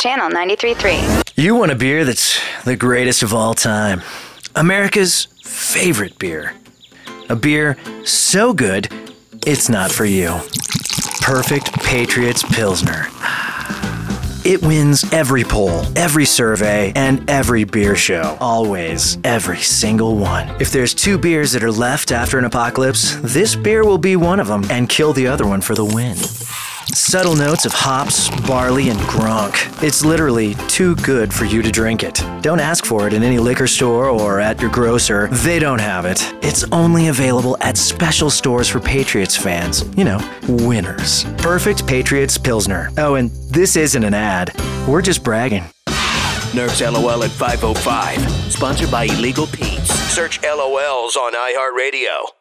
Channel 93.3. You want a beer that's the greatest of all time. America's favorite beer. A beer so good, it's not for you. Perfect Patriots Pilsner. It wins every poll, every survey, and every beer show. Always, every single one. If there's two beers that are left after an apocalypse, this beer will be one of them and kill the other one for the win. Subtle notes of hops, barley, and gronk. It's literally too good for you to drink it. Don't ask for it in any liquor store or at your grocer. They don't have it. It's only available at special stores for Patriots fans. You know, winners. Perfect Patriots Pilsner. Oh, and this isn't an ad. We're just bragging. Nerf's LOL at 505. Sponsored by Illegal Pete's. Search LOLs on iHeartRadio.